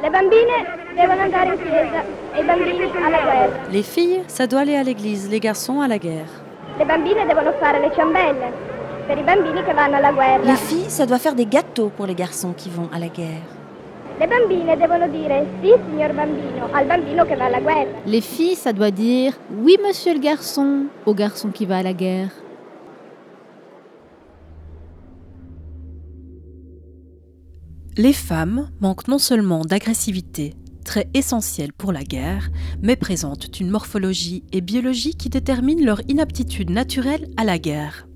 Le bambine devono andare in chiesa e i bambini alla guerra. Les filles, ça doit aller à l'église, les garçons à la guerre. Le bambine devono fare le ciambelle per i bambini che vanno alla guerra. Les filles, ça doit faire des gâteaux pour les garçons qui vont à la guerre. Le bambine devono dire sì, signor bambino, al bambino che va alla guerra. Les filles, ça doit dire oui, monsieur le garçon, au garçon qui va à la guerre. Les femmes manquent non seulement d'agressivité, très essentielle pour la guerre, mais présentent une morphologie et biologie qui déterminent leur inaptitude naturelle à la guerre.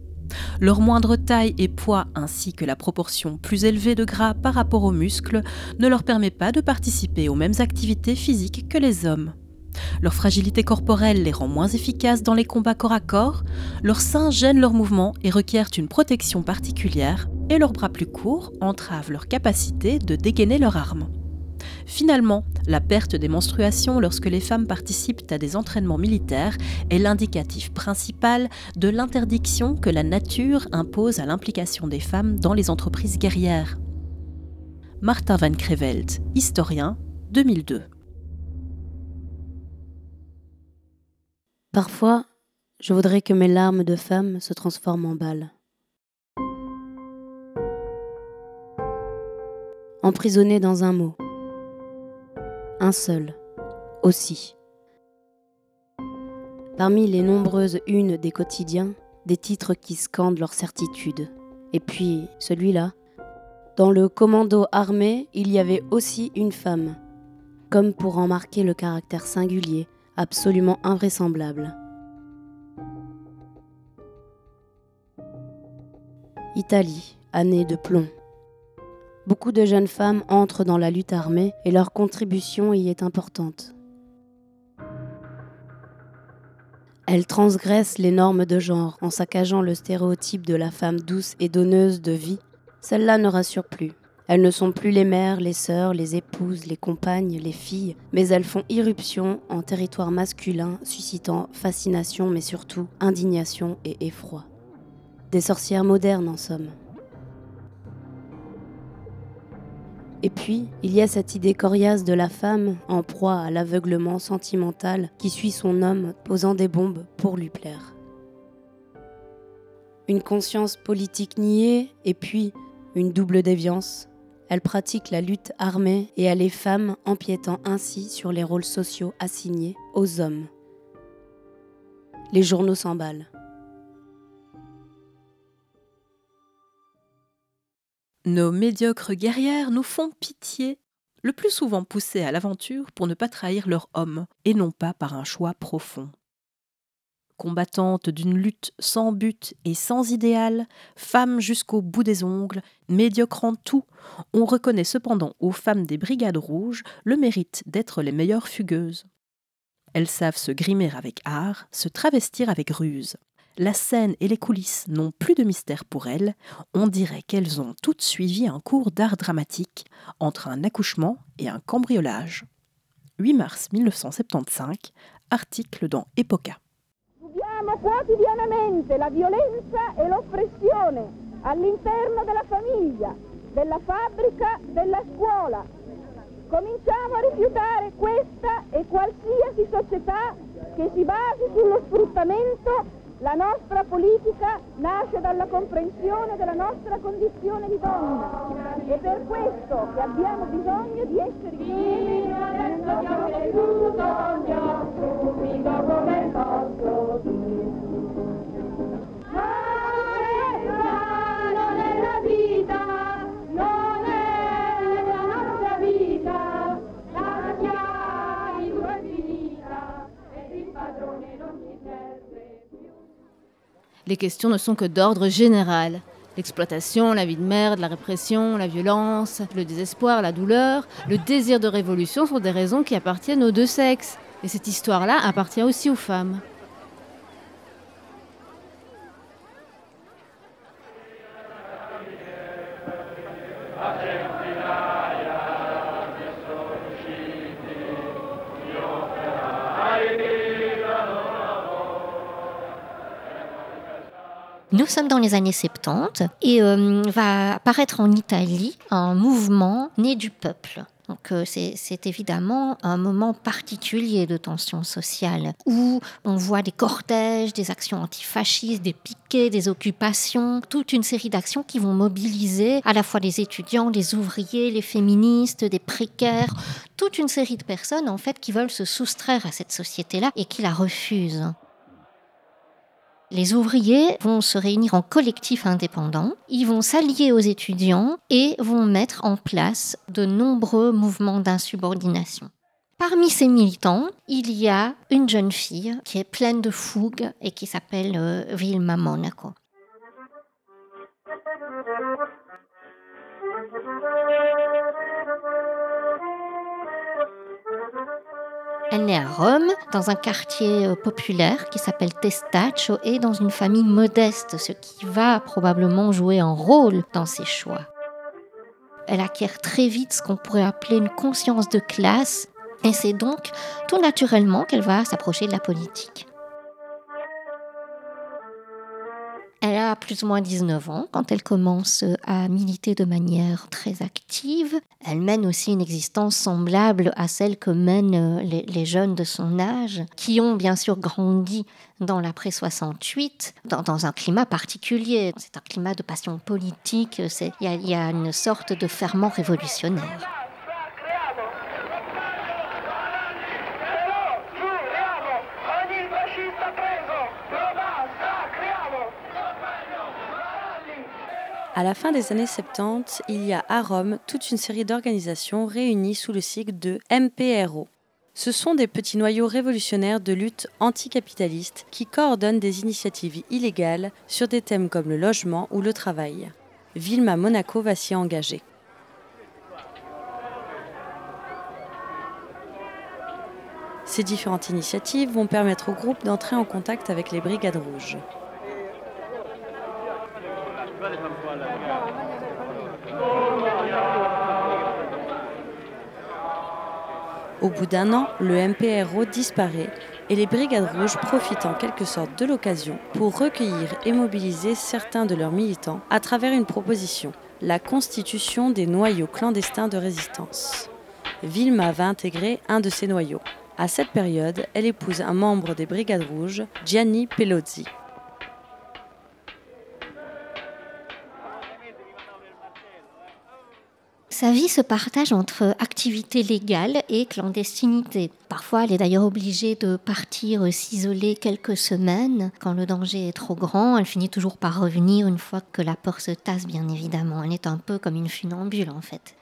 Leur moindre taille et poids ainsi que la proportion plus élevée de gras par rapport aux muscles ne leur permet pas de participer aux mêmes activités physiques que les hommes. Leur fragilité corporelle les rend moins efficaces dans les combats corps à corps, leurs seins gênent leurs mouvements et requièrent une protection particulière, et leurs bras plus courts entravent leur capacité de dégainer leur arme. Finalement, la perte des menstruations lorsque les femmes participent à des entraînements militaires est l'indicatif principal de l'interdiction que la nature impose à l'implication des femmes dans les entreprises guerrières. Martin van Creveld, historien, 2002. Parfois, je voudrais que mes larmes de femme se transforment en balles. Emprisonnées dans un mot. Un seul, aussi. Parmi les nombreuses unes des quotidiens, des titres qui scandent leur certitude. Et puis, celui-là. Dans le commando armé, il y avait aussi une femme, comme pour en marquer le caractère singulier, absolument invraisemblable. Italie, année de plomb. Beaucoup de jeunes femmes entrent dans la lutte armée et leur contribution y est importante. Elles transgressent les normes de genre en saccageant le stéréotype de la femme douce et donneuse de vie. Celles-là ne rassurent plus. Elles ne sont plus les mères, les sœurs, les épouses, les compagnes, les filles, mais elles font irruption en territoire masculin, suscitant fascination, mais surtout indignation et effroi. Des sorcières modernes en somme. Et puis, il y a cette idée coriace de la femme en proie à l'aveuglement sentimental qui suit son homme posant des bombes pour lui plaire. Une conscience politique niée et puis une double déviance. Elle pratique la lutte armée et elle est femme empiétant ainsi sur les rôles sociaux assignés aux hommes. Les journaux s'emballent. Nos médiocres guerrières nous font pitié, le plus souvent poussées à l'aventure pour ne pas trahir leur homme, et non pas par un choix profond. Combattantes d'une lutte sans but et sans idéal, femmes jusqu'au bout des ongles, médiocres en tout, on reconnaît cependant aux femmes des brigades rouges le mérite d'être les meilleures fugueuses. Elles savent se grimer avec art, se travestir avec ruse la scène et les coulisses n'ont plus de mystère pour elles, on dirait qu'elles ont toutes suivi un cours d'art dramatique entre un accouchement et un cambriolage. 8 mars 1975, article dans Epoca. La violenza e l'oppressione all'interno della famiglia, della fabbrica, della scuola. Cominciamo a rifiutare questa e qualsiasi società che si basi sullo sfruttamento la nostra politica nasce dalla comprensione della nostra condizione di donna. E per questo che abbiamo bisogno di essere insieme adesso che Les questions ne sont que d'ordre général. L'exploitation, la vie de merde, la répression, la violence, le désespoir, la douleur, le désir de révolution sont des raisons qui appartiennent aux deux sexes. Et cette histoire-là appartient aussi aux femmes. Les années 70 et euh, va apparaître en Italie un mouvement né du peuple. Donc euh, c'est évidemment un moment particulier de tension sociale où on voit des cortèges, des actions antifascistes, des piquets, des occupations, toute une série d'actions qui vont mobiliser à la fois les étudiants, les ouvriers, les féministes, des précaires, toute une série de personnes en fait qui veulent se soustraire à cette société-là et qui la refusent. Les ouvriers vont se réunir en collectif indépendant, ils vont s'allier aux étudiants et vont mettre en place de nombreux mouvements d'insubordination. Parmi ces militants, il y a une jeune fille qui est pleine de fougue et qui s'appelle euh, Vilma Monaco. Elle naît à Rome, dans un quartier euh, populaire qui s'appelle Testaccio et dans une famille modeste, ce qui va probablement jouer un rôle dans ses choix. Elle acquiert très vite ce qu'on pourrait appeler une conscience de classe et c'est donc tout naturellement qu'elle va s'approcher de la politique. Elle a plus ou moins 19 ans quand elle commence à militer de manière très active. Elle mène aussi une existence semblable à celle que mènent les, jeunes de son âge, qui ont bien sûr grandi dans l'après 68, dans, un climat particulier. C'est un climat de passion politique, il y a une sorte de ferment révolutionnaire. À la fin des années 70, il y a à Rome toute une série d'organisations réunies sous le sigle de MPRO. Ce sont des petits noyaux révolutionnaires de lutte anticapitaliste qui coordonnent des initiatives illégales sur des thèmes comme le logement ou le travail. Vilma Monaco va s'y engager. Ces différentes initiatives vont permettre au groupe d'entrer en contact avec les Brigades Rouges. Au bout d'un an, le MPRO disparaît et les Brigades Rouges profitent en quelque sorte de l'occasion pour recueillir et mobiliser certains de leurs militants à travers une proposition, la constitution des noyaux clandestins de résistance. Vilma va intégrer un de ces noyaux. À cette période, elle épouse un membre des Brigades Rouges, Gianni Pelozzi. Sa vie se partage entre activité légale et clandestinité. Parfois, elle est d'ailleurs obligée de partir s'isoler quelques semaines. Quand le danger est trop grand, elle finit toujours par revenir une fois que la peur se tasse, bien évidemment. Elle est un peu comme une funambule, en fait.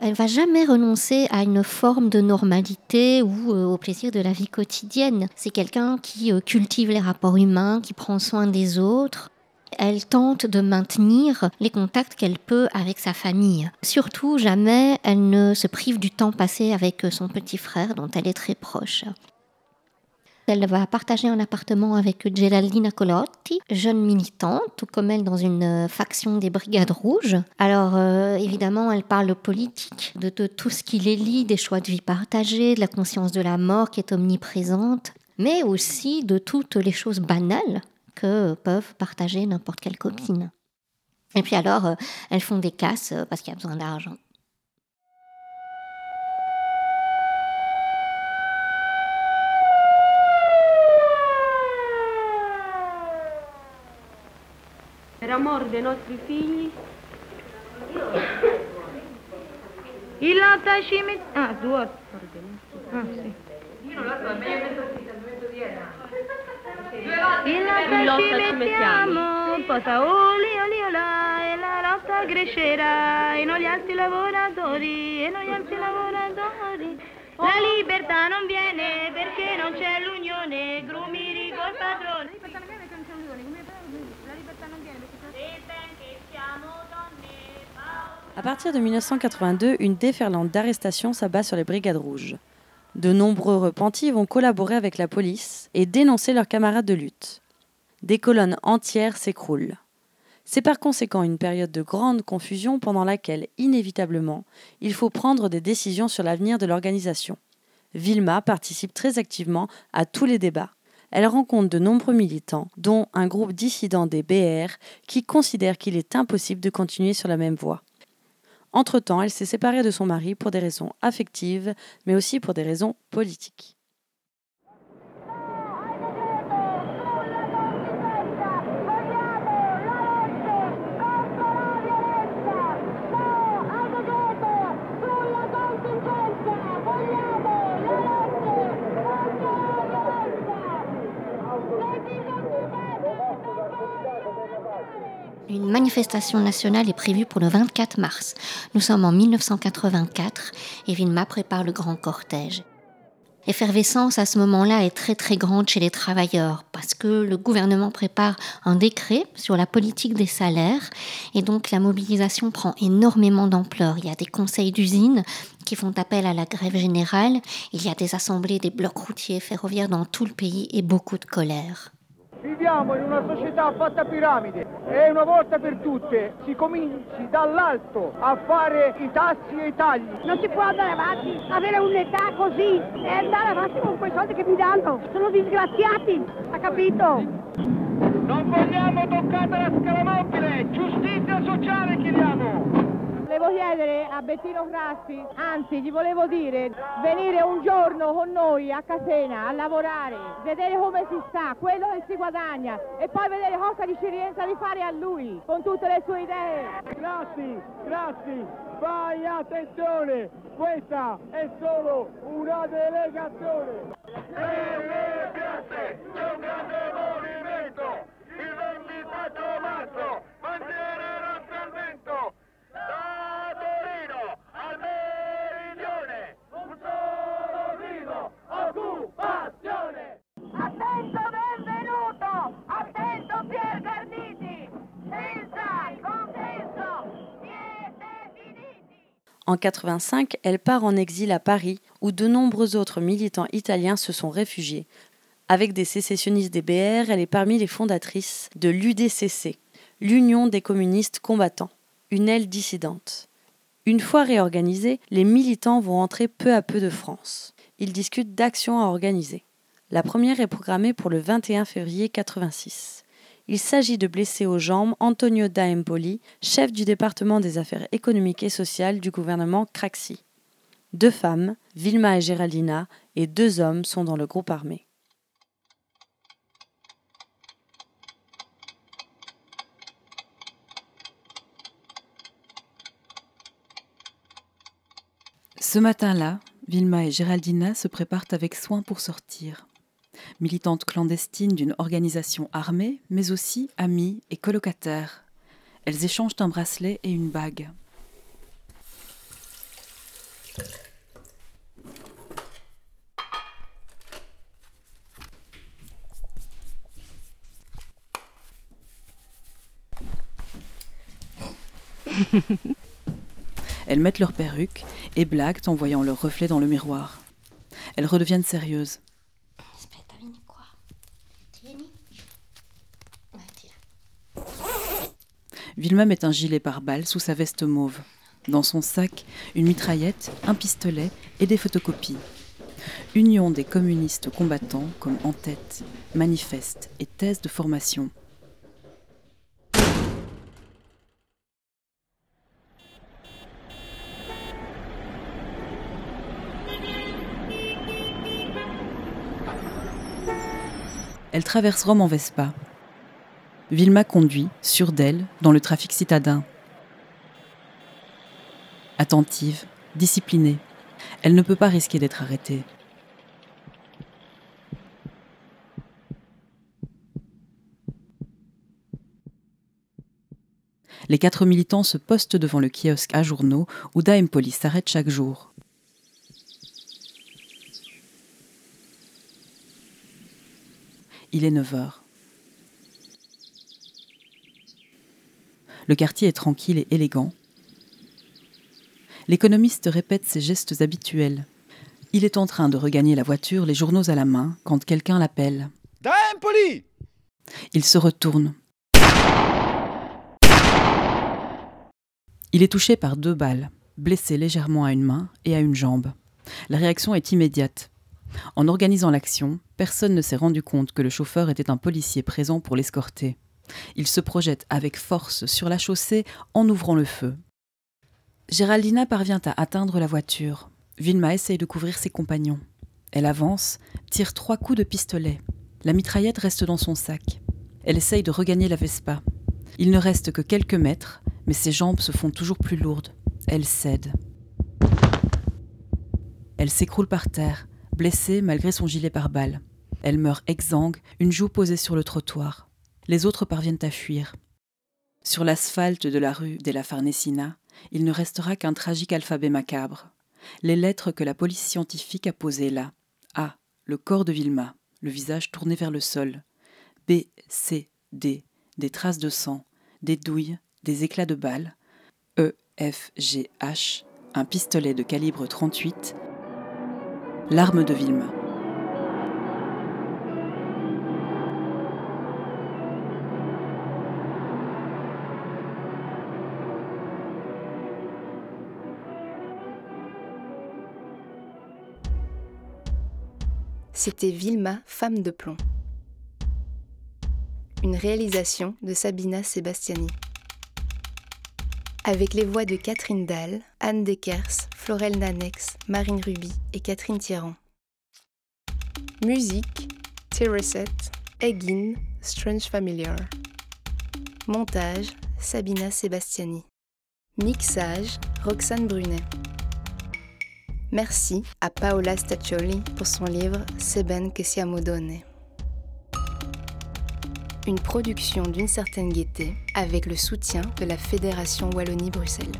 Elle va jamais renoncer à une forme de normalité ou euh, au plaisir de la vie quotidienne. C'est quelqu'un qui euh, cultive les rapports humains, qui prend soin des autres, elle tente de maintenir les contacts qu'elle peut avec sa famille. Surtout, jamais elle ne se prive du temps passé avec son petit frère dont elle est très proche. Elle va partager un appartement avec Geraldina Colotti, jeune militante, tout comme elle dans une faction des Brigades Rouges. Alors euh, évidemment, elle parle politique, de, de tout ce qui les lie, des choix de vie partagés, de la conscience de la mort qui est omniprésente, mais aussi de toutes les choses banales que peuvent partager n'importe quelle copine. Et puis alors, euh, elles font des casses euh, parce qu'il y a besoin d'argent. Per amor dei nostri figli. Il. Ah, due. Ah, sì. Io non la so, è meglio Il latte ci mettiamo, pota oli, oli, olà, e la lotta crescerà, e noi gli altri lavoratori, e noi gli altri lavoratori. La libertà non viene perché non c'è l'unione, grumiri col padrone. La libertà non viene perché non c'è l'unione, la libertà non viene perché che siamo donne. À partir de 1982, une déferlante d'arrestations s'abat sur les brigades rouges. De nombreux repentis vont collaborer avec la police et dénoncer leurs camarades de lutte. Des colonnes entières s'écroulent. C'est par conséquent une période de grande confusion pendant laquelle, inévitablement, il faut prendre des décisions sur l'avenir de l'organisation. Vilma participe très activement à tous les débats. elle rencontre de nombreux militants, dont un groupe dissident des BR, qui considèrent qu'il est impossible de continuer sur la même voie. Entre-temps, elle s'est séparée de son mari pour des raisons affectives, mais aussi pour des raisons politiques. Une manifestation nationale est prévue pour le 24 mars. Nous sommes en 1984 et Vilma prépare le grand cortège. L'effervescence à ce moment-là est très très grande chez les travailleurs parce que le gouvernement prépare un décret sur la politique des salaires et donc la mobilisation prend énormément d'ampleur. Il y a des conseils d'usine qui font appel à la grève générale, il y a des assemblées des blocs routiers ferroviaires dans tout le pays et beaucoup de colère. Viviamo in una società fatta a piramide e una volta per tutte si cominci dall'alto a fare i tassi e i tagli. Non si può andare avanti, avere un'età così e andare avanti con quei soldi che mi danno. Sono disgraziati, ha capito? Non vogliamo toccare la scala mobile, giustizia sociale chiediamo. Volevo chiedere a Bettino Crassi, anzi gli volevo dire, venire un giorno con noi a Catena a lavorare, vedere come si sta, quello che si guadagna e poi vedere cosa gli ci rientra di fare a lui con tutte le sue idee. Grazie, grazie, fai attenzione, questa è solo una delegazione. En 85, elle part en exil à Paris, où de nombreux autres militants italiens se sont réfugiés. Avec des sécessionnistes des BR, elle est parmi les fondatrices de l'UDCC, l'Union des communistes combattants, une aile dissidente. Une fois réorganisés, les militants vont entrer peu à peu de France. Ils discutent d'actions à organiser. La première est programmée pour le 21 février 86. Il s'agit de blesser aux jambes Antonio Da Empoli, chef du département des affaires économiques et sociales du gouvernement Craxi. Deux femmes, Vilma et Géraldina, et deux hommes sont dans le groupe armé. Ce matin-là, Vilma et Géraldina se préparent avec soin pour sortir. Militantes clandestines d'une organisation armée, mais aussi amies et colocataires. Elles échangent un bracelet et une bague. Elles mettent leur perruque et blaguent en voyant leur reflet dans le miroir. Elles redeviennent sérieuses. Vilma met un gilet pare-balles sous sa veste mauve. Dans son sac, une mitraillette, un pistolet et des photocopies. Union des communistes combattants comme en-tête, manifeste et thèse de formation. Elle traverse Rome en Vespa. Vilma conduit, sûre d'elle, dans le trafic citadin. Attentive, disciplinée, elle ne peut pas risquer d'être arrêtée. Les quatre militants se postent devant le kiosque à journaux où Daempoli s'arrête chaque jour. Il est 9 heures. Le quartier est tranquille et élégant. L'économiste répète ses gestes habituels. Il est en train de regagner la voiture, les journaux à la main, quand quelqu'un l'appelle. Daempoli Il se retourne. Il est touché par deux balles, blessé légèrement à une main et à une jambe. La réaction est immédiate. En organisant l'action, personne ne s'est rendu compte que le chauffeur était un policier présent pour l'escorter. Il se projette avec force sur la chaussée en ouvrant le feu. Géraldina parvient à atteindre la voiture. Vilma essaye de couvrir ses compagnons. Elle avance, tire trois coups de pistolet. La mitraillette reste dans son sac. Elle essaye de regagner la Vespa. Il ne reste que quelques mètres, mais ses jambes se font toujours plus lourdes. Elle cède. Elle s'écroule par terre, blessée malgré son gilet pare-balles. Elle meurt exsangue, une joue posée sur le trottoir. Les autres parviennent à fuir. Sur l'asphalte de la rue de la Farnesina, il ne restera qu'un tragique alphabet macabre. Les lettres que la police scientifique a posées là. A. Le corps de Vilma, le visage tourné vers le sol. B, C, D. Des traces de sang, des douilles, des éclats de balles. E, F, G, H. Un pistolet de calibre 38. L'arme de Vilma. C'était Vilma, femme de plomb. Une réalisation de Sabina Sebastiani. Avec les voix de Catherine Dahl, Anne Dekers, Florel Nanex, Marine Ruby et Catherine Thierran. Musique Tereset, Egin, Strange Familiar. Montage Sabina Sebastiani. Mixage Roxane Brunet. Merci à Paola Staccioli pour son livre Seben che siamo donne. Une production d'une certaine gaieté avec le soutien de la Fédération Wallonie-Bruxelles.